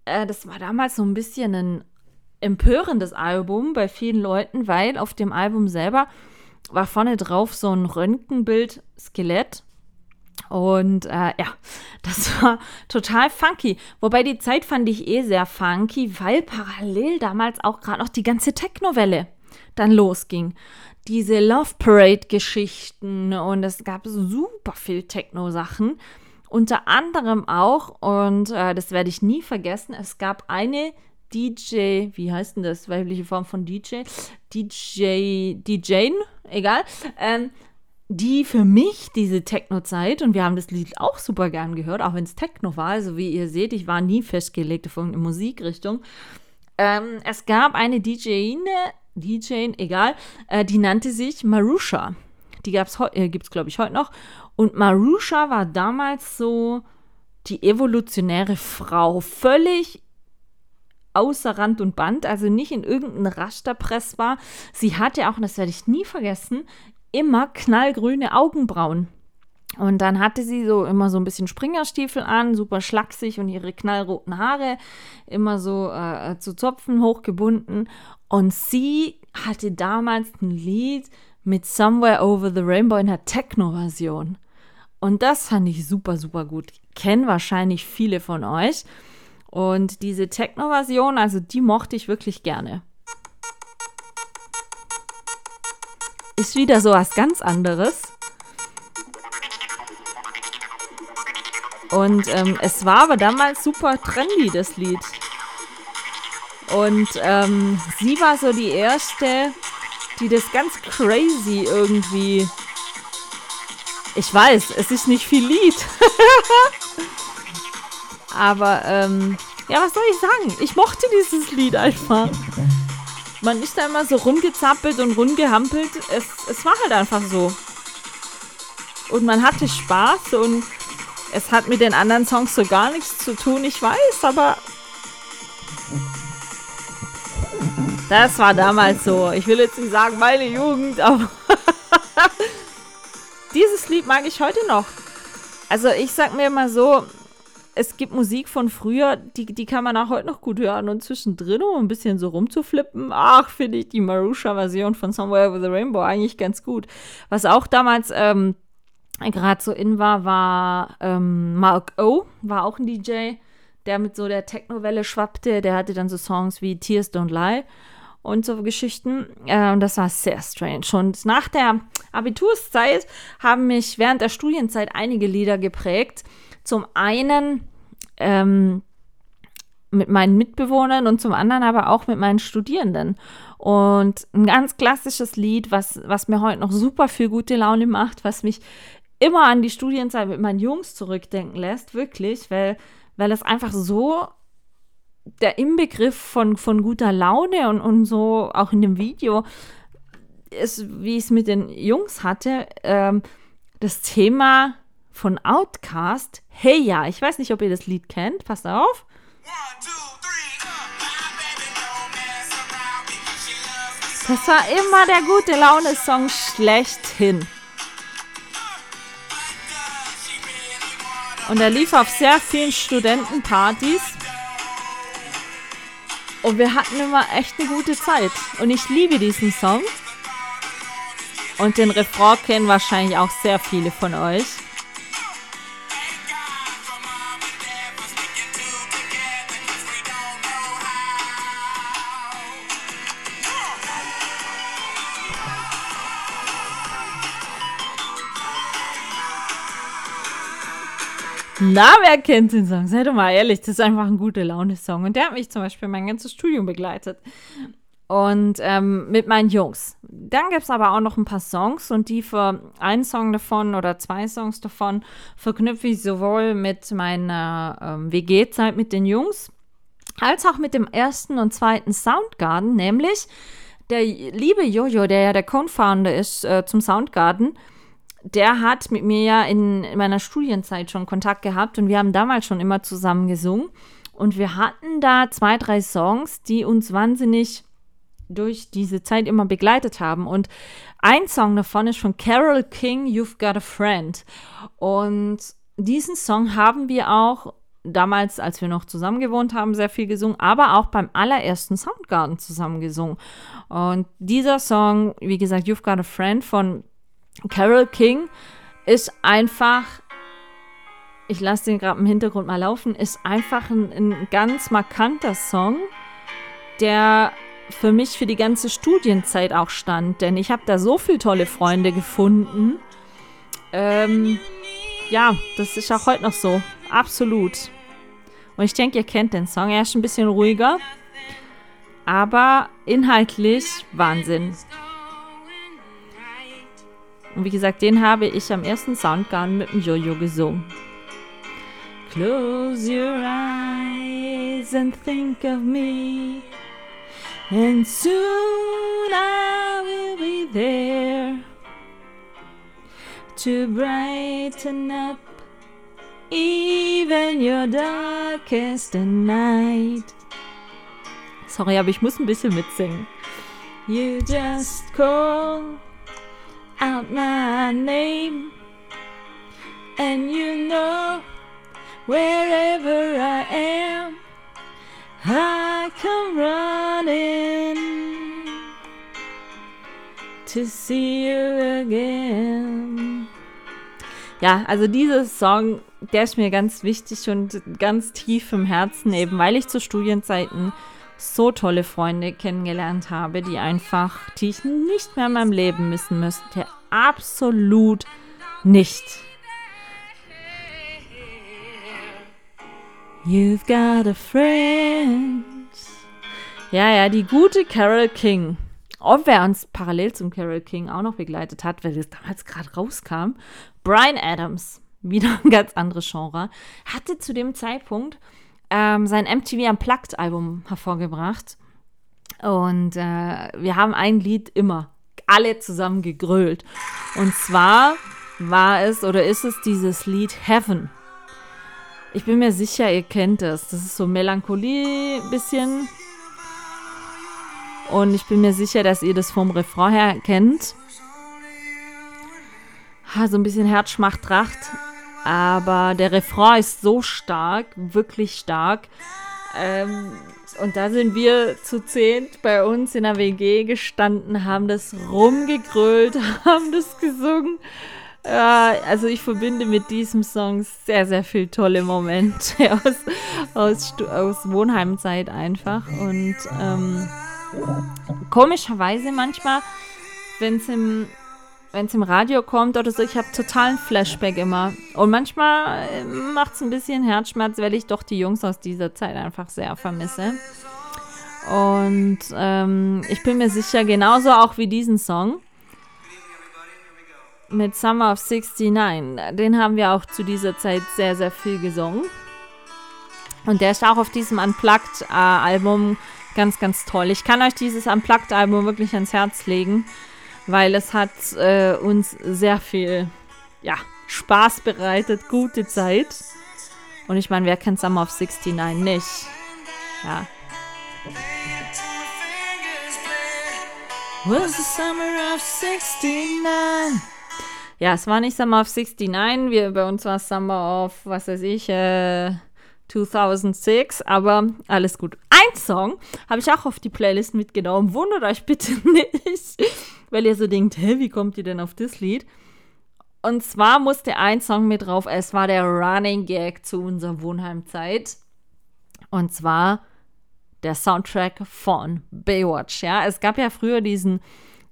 äh, das war damals so ein bisschen ein empörendes Album bei vielen Leuten, weil auf dem Album selber war vorne drauf so ein Röntgenbild-Skelett. Und äh, ja, das war total funky. Wobei die Zeit fand ich eh sehr funky, weil parallel damals auch gerade noch die ganze Techno-Welle dann losging diese Love Parade-Geschichten und es gab super viel Techno-Sachen. Unter anderem auch, und äh, das werde ich nie vergessen, es gab eine DJ, wie heißt denn das, weibliche Form von DJ? DJ, DJ, egal, ähm, die für mich diese Techno-Zeit, und wir haben das Lied auch super gern gehört, auch wenn es Techno war, also wie ihr seht, ich war nie festgelegt auf irgendeine Musikrichtung. Ähm, es gab eine DJine, DJ, egal, äh, die nannte sich Marusha. Die äh, gibt es, glaube ich, heute noch. Und Marusha war damals so die evolutionäre Frau. Völlig außer Rand und Band, also nicht in irgendeinem Rasterpress war. Sie hatte auch, und das werde ich nie vergessen, immer knallgrüne Augenbrauen. Und dann hatte sie so immer so ein bisschen Springerstiefel an, super schlaksig und ihre knallroten Haare immer so äh, zu Zopfen hochgebunden. Und sie hatte damals ein Lied mit Somewhere Over the Rainbow in der Techno-Version. Und das fand ich super, super gut. Kennen wahrscheinlich viele von euch. Und diese Techno-Version, also die mochte ich wirklich gerne. Ist wieder so was ganz anderes. Und ähm, es war aber damals super trendy, das Lied. Und ähm, sie war so die erste, die das ganz crazy irgendwie. Ich weiß, es ist nicht viel Lied. aber ähm, ja, was soll ich sagen? Ich mochte dieses Lied einfach. Man ist da immer so rumgezappelt und rumgehampelt. Es, es war halt einfach so. Und man hatte Spaß und es hat mit den anderen Songs so gar nichts zu tun, ich weiß, aber das war damals so. Ich will jetzt nicht sagen, meine Jugend, aber dieses Lied mag ich heute noch. Also ich sag mir immer so, es gibt Musik von früher, die, die kann man auch heute noch gut hören. Und zwischendrin, um ein bisschen so rumzuflippen, ach, finde ich die Marusha-Version von Somewhere Over the Rainbow eigentlich ganz gut. Was auch damals ähm, gerade so in war, war ähm, Mark O, war auch ein DJ, der mit so der Techno-Welle schwappte. Der hatte dann so Songs wie Tears Don't Lie und so Geschichten. Äh, und das war sehr strange. Und nach der Abiturszeit haben mich während der Studienzeit einige Lieder geprägt. Zum einen ähm, mit meinen Mitbewohnern und zum anderen aber auch mit meinen Studierenden. Und ein ganz klassisches Lied, was, was mir heute noch super viel gute Laune macht, was mich immer an die Studienzeit mit meinen Jungs zurückdenken lässt, wirklich, weil, weil es einfach so der Inbegriff von, von guter Laune und, und so auch in dem Video ist, wie ich es mit den Jungs hatte, ähm, das Thema von Outcast, Hey ja, ich weiß nicht, ob ihr das Lied kennt, passt auf. Das war immer der gute Laune-Song schlechthin. Und er lief auf sehr vielen Studentenpartys. Und wir hatten immer echt eine gute Zeit. Und ich liebe diesen Song. Und den Refrain kennen wahrscheinlich auch sehr viele von euch. Na, wer kennt den Song? Seid doch mal ehrlich, das ist einfach ein gute Laune-Song. Und der hat mich zum Beispiel mein ganzes Studium begleitet. Und ähm, mit meinen Jungs. Dann gibt es aber auch noch ein paar Songs und die für einen Song davon oder zwei Songs davon verknüpfe ich sowohl mit meiner ähm, WG-Zeit mit den Jungs als auch mit dem ersten und zweiten Soundgarden, nämlich der liebe Jojo, der ja der Co-Founder ist äh, zum Soundgarden, der hat mit mir ja in, in meiner Studienzeit schon Kontakt gehabt und wir haben damals schon immer zusammen gesungen. Und wir hatten da zwei, drei Songs, die uns wahnsinnig durch diese Zeit immer begleitet haben. Und ein Song davon ist von Carol King, You've Got a Friend. Und diesen Song haben wir auch damals, als wir noch zusammen gewohnt haben, sehr viel gesungen, aber auch beim allerersten Soundgarden zusammen gesungen. Und dieser Song, wie gesagt, You've Got a Friend von Carol King, ist einfach, ich lasse den gerade im Hintergrund mal laufen, ist einfach ein, ein ganz markanter Song, der für mich für die ganze Studienzeit auch stand, denn ich habe da so viele tolle Freunde gefunden. Ähm, ja, das ist auch heute noch so. Absolut. Und ich denke, ihr kennt den Song. Er ist ein bisschen ruhiger, aber inhaltlich Wahnsinn. Und wie gesagt, den habe ich am ersten Soundgarden mit dem Jojo gesungen. Close your eyes and think of me. And soon I will be there to brighten up even your darkest night. Sorry, aber ich muss ein bisschen mitsingen. You just call out my name, and you know wherever I am, I come running to see you again. Ja, also dieser Song, der ist mir ganz wichtig und ganz tief im Herzen, eben weil ich zu Studienzeiten so tolle Freunde kennengelernt habe, die einfach, die ich nicht mehr in meinem Leben missen müsste. Absolut nicht. You've got a friend. Ja, ja, die gute Carol King. Und wer uns parallel zum Carol King auch noch begleitet hat, weil das damals gerade rauskam, Brian Adams, wieder ein ganz anderes Genre, hatte zu dem Zeitpunkt ähm, sein MTV Unplugged-Album hervorgebracht. Und äh, wir haben ein Lied immer alle zusammen gegrölt. Und zwar war es oder ist es dieses Lied Heaven. Ich bin mir sicher, ihr kennt es. Das ist so Melancholie bisschen. Und ich bin mir sicher, dass ihr das vom Refrain her kennt. So ein bisschen Herzschmacht-Tracht. Aber der Refrain ist so stark, wirklich stark. Ähm, und da sind wir zu zehnt bei uns in der WG gestanden, haben das rumgegrölt, haben das gesungen. Äh, also ich verbinde mit diesem Song sehr, sehr viele tolle Momente aus, aus, aus Wohnheimzeit einfach. Und ähm, komischerweise manchmal, wenn es im wenn es im Radio kommt oder so, ich habe totalen Flashback immer. Und manchmal äh, macht es ein bisschen Herzschmerz, weil ich doch die Jungs aus dieser Zeit einfach sehr vermisse. Und ähm, ich bin mir sicher, genauso auch wie diesen Song mit Summer of 69. Den haben wir auch zu dieser Zeit sehr, sehr viel gesungen. Und der ist auch auf diesem Unplugged-Album ganz, ganz toll. Ich kann euch dieses Unplugged-Album wirklich ans Herz legen weil es hat äh, uns sehr viel ja, Spaß bereitet, gute Zeit. Und ich meine, wer kennt Summer of 69 nicht? Ja. Was the summer of 69? Ja, es war nicht Summer of 69, wir, bei uns war es Summer of, was weiß ich, äh, 2006, aber alles gut. Ein Song habe ich auch auf die Playlist mitgenommen. Wundert euch bitte nicht weil ihr so denkt, hä, wie kommt ihr denn auf das Lied? Und zwar musste ein Song mit drauf, es war der Running Gag zu unserer Wohnheimzeit. Und zwar der Soundtrack von Baywatch. Ja, es gab ja früher diesen,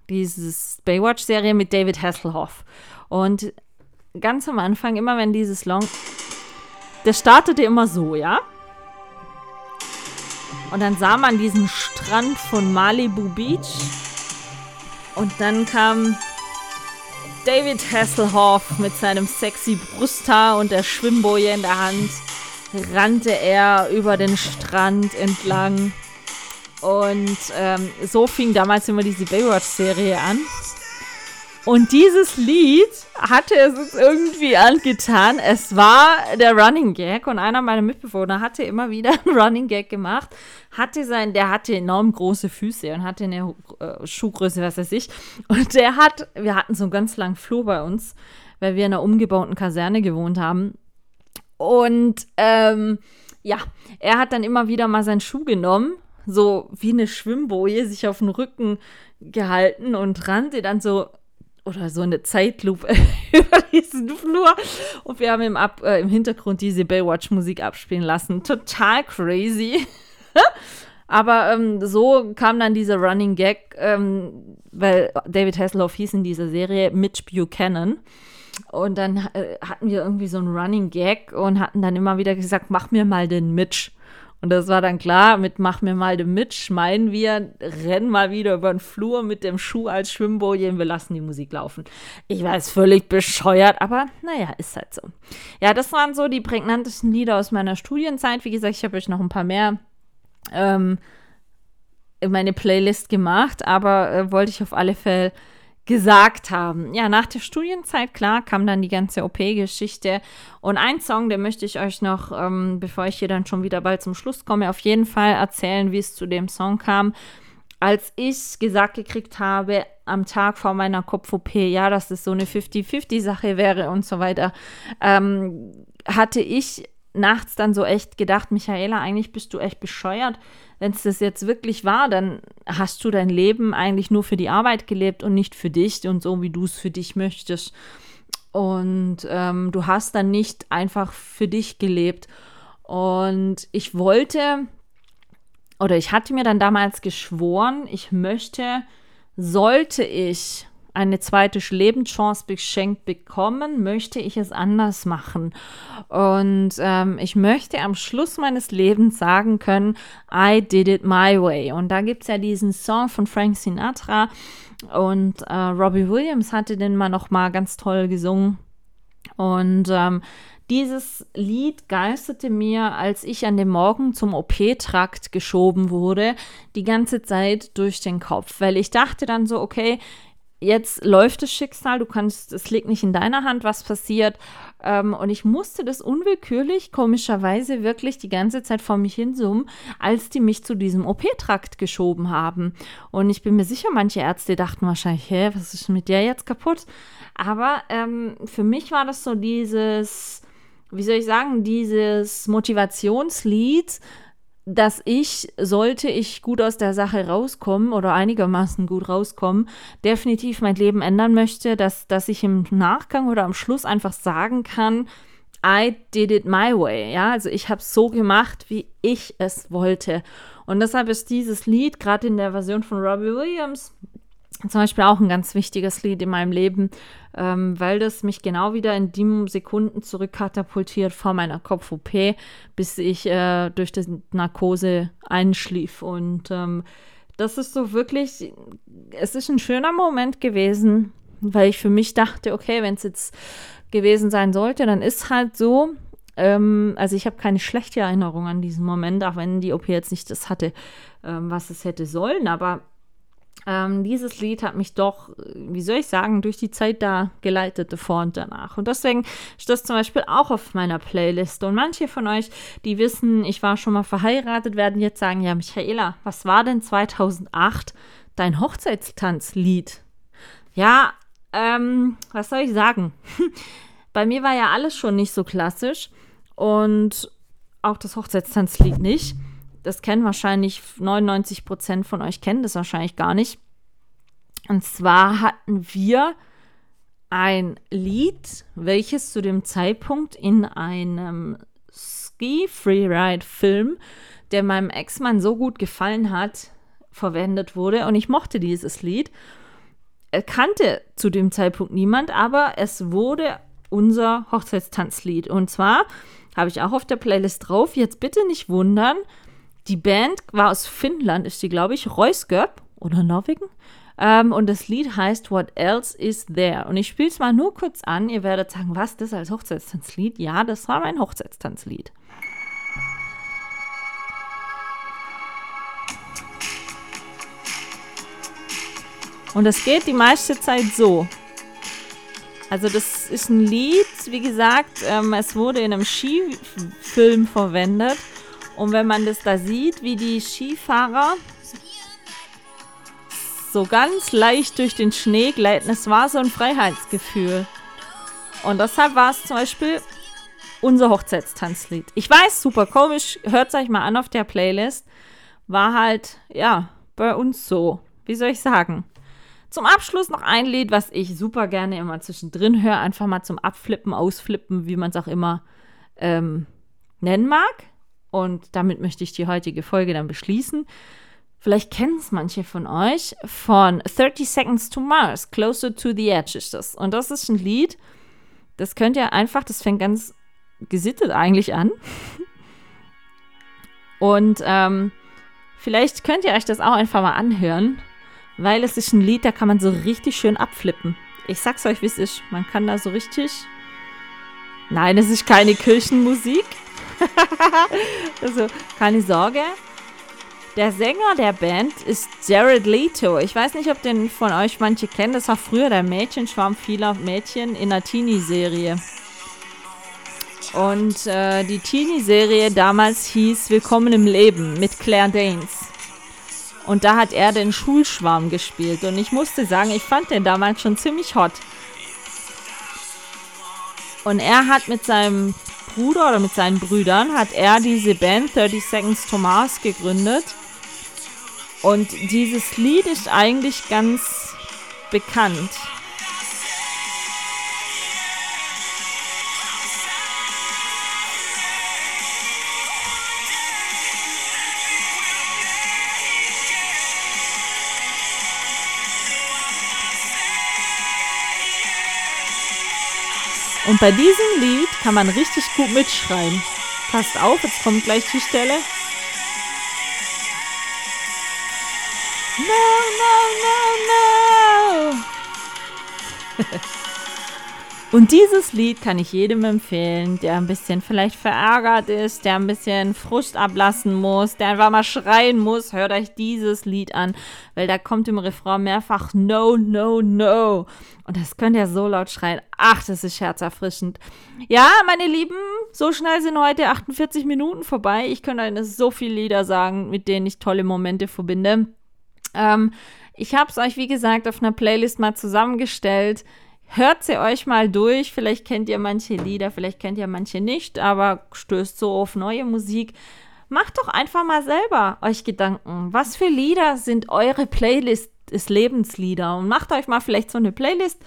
dieses Baywatch-Serie mit David Hasselhoff. Und ganz am Anfang, immer wenn dieses Long, der startete immer so, ja? Und dann sah man diesen Strand von Malibu Beach. Und dann kam David Hasselhoff mit seinem sexy Brusthaar und der Schwimmboje in der Hand. Rannte er über den Strand entlang. Und ähm, so fing damals immer diese Baywatch-Serie an. Und dieses Lied hatte es uns irgendwie angetan. Es war der Running Gag und einer meiner Mitbewohner hatte immer wieder einen Running Gag gemacht. Hatte sein, der hatte enorm große Füße und hatte eine äh, Schuhgröße, was weiß ich. Und der hat, wir hatten so einen ganz langen Flur bei uns, weil wir in einer umgebauten Kaserne gewohnt haben. Und ähm, ja, er hat dann immer wieder mal seinen Schuh genommen, so wie eine Schwimmboje, sich auf den Rücken gehalten und rannte dann so oder so eine Zeitlupe über diesen Flur. Und wir haben im, Ab äh, im Hintergrund diese Baywatch-Musik abspielen lassen. Total crazy. Aber ähm, so kam dann dieser Running Gag, ähm, weil David Hasselhoff hieß in dieser Serie Mitch Buchanan. Und dann äh, hatten wir irgendwie so einen Running Gag und hatten dann immer wieder gesagt, mach mir mal den Mitch. Und das war dann klar, mit Mach mir mal den Mitch, meinen wir, rennen mal wieder über den Flur mit dem Schuh als Schwimmboje und wir lassen die Musik laufen. Ich weiß, völlig bescheuert, aber naja, ist halt so. Ja, das waren so die prägnantesten Lieder aus meiner Studienzeit. Wie gesagt, ich habe euch noch ein paar mehr ähm, in meine Playlist gemacht, aber äh, wollte ich auf alle Fälle gesagt haben. Ja, nach der Studienzeit, klar, kam dann die ganze OP-Geschichte. Und ein Song, den möchte ich euch noch, ähm, bevor ich hier dann schon wieder bald zum Schluss komme, auf jeden Fall erzählen, wie es zu dem Song kam. Als ich gesagt gekriegt habe, am Tag vor meiner Kopf-OP, ja, dass das so eine 50-50-Sache wäre und so weiter, ähm, hatte ich nachts dann so echt gedacht, Michaela, eigentlich bist du echt bescheuert. Wenn es das jetzt wirklich war, dann hast du dein Leben eigentlich nur für die Arbeit gelebt und nicht für dich und so, wie du es für dich möchtest. Und ähm, du hast dann nicht einfach für dich gelebt. Und ich wollte, oder ich hatte mir dann damals geschworen, ich möchte, sollte ich eine zweite Lebenschance geschenkt bekommen, möchte ich es anders machen. Und ähm, ich möchte am Schluss meines Lebens sagen können, I did it my way. Und da gibt es ja diesen Song von Frank Sinatra und äh, Robbie Williams hatte den mal noch mal ganz toll gesungen. Und ähm, dieses Lied geisterte mir, als ich an dem Morgen zum OP-Trakt geschoben wurde, die ganze Zeit durch den Kopf, weil ich dachte dann so, okay, jetzt läuft das Schicksal, du kannst, es liegt nicht in deiner Hand, was passiert. Ähm, und ich musste das unwillkürlich, komischerweise, wirklich die ganze Zeit vor mich hinsummen, als die mich zu diesem OP-Trakt geschoben haben. Und ich bin mir sicher, manche Ärzte dachten wahrscheinlich, hä, was ist mit der jetzt kaputt? Aber ähm, für mich war das so dieses, wie soll ich sagen, dieses Motivationslied, dass ich, sollte ich gut aus der Sache rauskommen oder einigermaßen gut rauskommen, definitiv mein Leben ändern möchte, dass, dass ich im Nachgang oder am Schluss einfach sagen kann, I did it my way. Ja, also ich habe es so gemacht, wie ich es wollte. Und deshalb ist dieses Lied, gerade in der Version von Robbie Williams, zum Beispiel auch ein ganz wichtiges Lied in meinem Leben, ähm, weil das mich genau wieder in die Sekunden zurückkatapultiert vor meiner Kopf-OP, bis ich äh, durch die Narkose einschlief. Und ähm, das ist so wirklich, es ist ein schöner Moment gewesen, weil ich für mich dachte, okay, wenn es jetzt gewesen sein sollte, dann ist halt so. Ähm, also ich habe keine schlechte Erinnerung an diesen Moment, auch wenn die OP jetzt nicht das hatte, ähm, was es hätte sollen. Aber ähm, dieses Lied hat mich doch, wie soll ich sagen, durch die Zeit da geleitet, davor und danach. Und deswegen ist das zum Beispiel auch auf meiner Playlist. Und manche von euch, die wissen, ich war schon mal verheiratet, werden jetzt sagen, ja, Michaela, was war denn 2008 dein Hochzeitstanzlied? Ja, ähm, was soll ich sagen? Bei mir war ja alles schon nicht so klassisch und auch das Hochzeitstanzlied nicht das kennen wahrscheinlich 99 Prozent von euch kennen das wahrscheinlich gar nicht. Und zwar hatten wir ein Lied, welches zu dem Zeitpunkt in einem Ski Freeride Film, der meinem Ex-Mann so gut gefallen hat, verwendet wurde. Und ich mochte dieses Lied. Er kannte zu dem Zeitpunkt niemand, aber es wurde unser Hochzeitstanzlied. Und zwar habe ich auch auf der Playlist drauf. Jetzt bitte nicht wundern. Die Band war aus Finnland, ist die, glaube ich, Reusgöp oder Norwegen. Ähm, und das Lied heißt What Else Is There. Und ich spiele es mal nur kurz an. Ihr werdet sagen, was, das als Hochzeitstanzlied? Ja, das war mein Hochzeitstanzlied. Und das geht die meiste Zeit so. Also das ist ein Lied, wie gesagt, ähm, es wurde in einem Skifilm verwendet. Und wenn man das da sieht, wie die Skifahrer so ganz leicht durch den Schnee gleiten, es war so ein Freiheitsgefühl. Und deshalb war es zum Beispiel unser Hochzeitstanzlied. Ich weiß, super komisch, hört es euch mal an auf der Playlist. War halt, ja, bei uns so. Wie soll ich sagen? Zum Abschluss noch ein Lied, was ich super gerne immer zwischendrin höre. Einfach mal zum Abflippen, Ausflippen, wie man es auch immer ähm, nennen mag. Und damit möchte ich die heutige Folge dann beschließen. Vielleicht kennen es manche von euch von 30 Seconds to Mars, Closer to the Edge ist das. Und das ist ein Lied, das könnt ihr einfach, das fängt ganz gesittet eigentlich an. Und ähm, vielleicht könnt ihr euch das auch einfach mal anhören weil es ist ein Lied, da kann man so richtig schön abflippen. Ich sag's euch, wie es ist. Man kann da so richtig. Nein, es ist keine Kirchenmusik. also, keine Sorge. Der Sänger der Band ist Jared Leto. Ich weiß nicht, ob den von euch manche kennen. Das war früher der Mädchenschwarm vieler Mädchen in der Teenie-Serie. Und äh, die Teenie-Serie damals hieß Willkommen im Leben mit Claire Danes. Und da hat er den Schulschwarm gespielt. Und ich musste sagen, ich fand den damals schon ziemlich hot. Und er hat mit seinem Bruder oder mit seinen Brüdern hat er diese Band 30 Seconds to Mars gegründet. Und dieses Lied ist eigentlich ganz bekannt. Und bei diesem Lied kann man richtig gut mitschreien. Passt auf, jetzt kommt gleich die Stelle. No, no, no, no. Und dieses Lied kann ich jedem empfehlen, der ein bisschen vielleicht verärgert ist, der ein bisschen Frust ablassen muss, der einfach mal schreien muss. Hört euch dieses Lied an, weil da kommt im Refrain mehrfach No, no, no. Und das könnt ihr so laut schreien. Ach, das ist herzerfrischend. Ja, meine Lieben, so schnell sind heute 48 Minuten vorbei. Ich könnte euch so viele Lieder sagen, mit denen ich tolle Momente verbinde. Ähm, ich habe es euch, wie gesagt, auf einer Playlist mal zusammengestellt. Hört sie euch mal durch. Vielleicht kennt ihr manche Lieder, vielleicht kennt ihr manche nicht, aber stößt so auf neue Musik. Macht doch einfach mal selber euch Gedanken. Was für Lieder sind eure Playlist des Lebenslieder? Und macht euch mal vielleicht so eine Playlist.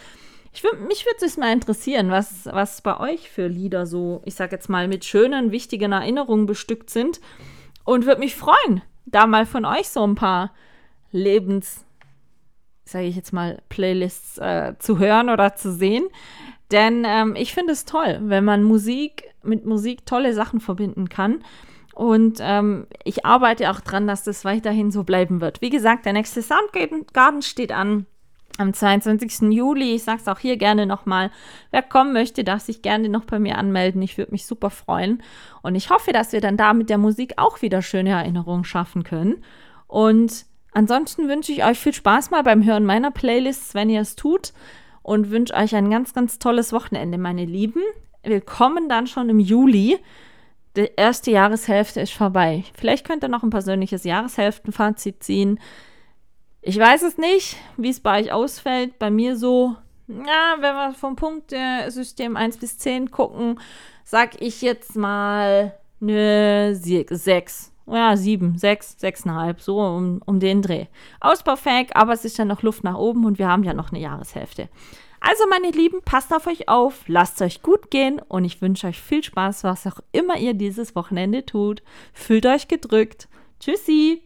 Ich würd, mich würde es mal interessieren, was, was bei euch für Lieder so, ich sag jetzt mal, mit schönen, wichtigen Erinnerungen bestückt sind. Und würde mich freuen, da mal von euch so ein paar Lebens sage ich jetzt mal, Playlists äh, zu hören oder zu sehen. Denn ähm, ich finde es toll, wenn man Musik mit Musik tolle Sachen verbinden kann. Und ähm, ich arbeite auch dran, dass das weiterhin so bleiben wird. Wie gesagt, der nächste Soundgarden steht an am 22. Juli. Ich sage es auch hier gerne nochmal. Wer kommen möchte, darf sich gerne noch bei mir anmelden. Ich würde mich super freuen. Und ich hoffe, dass wir dann da mit der Musik auch wieder schöne Erinnerungen schaffen können. Und Ansonsten wünsche ich euch viel Spaß mal beim Hören meiner Playlists, wenn ihr es tut. Und wünsche euch ein ganz, ganz tolles Wochenende, meine Lieben. Willkommen dann schon im Juli. Die erste Jahreshälfte ist vorbei. Vielleicht könnt ihr noch ein persönliches Jahreshälftenfazit ziehen. Ich weiß es nicht, wie es bei euch ausfällt. Bei mir so, ja, wenn wir vom Punktesystem 1 bis 10 gucken, sag ich jetzt mal eine 6 ja, sieben, sechs, sechseinhalb, so um, um den Dreh. Ausbaufähig, aber es ist ja noch Luft nach oben und wir haben ja noch eine Jahreshälfte. Also, meine Lieben, passt auf euch auf, lasst euch gut gehen und ich wünsche euch viel Spaß, was auch immer ihr dieses Wochenende tut. Fühlt euch gedrückt. Tschüssi!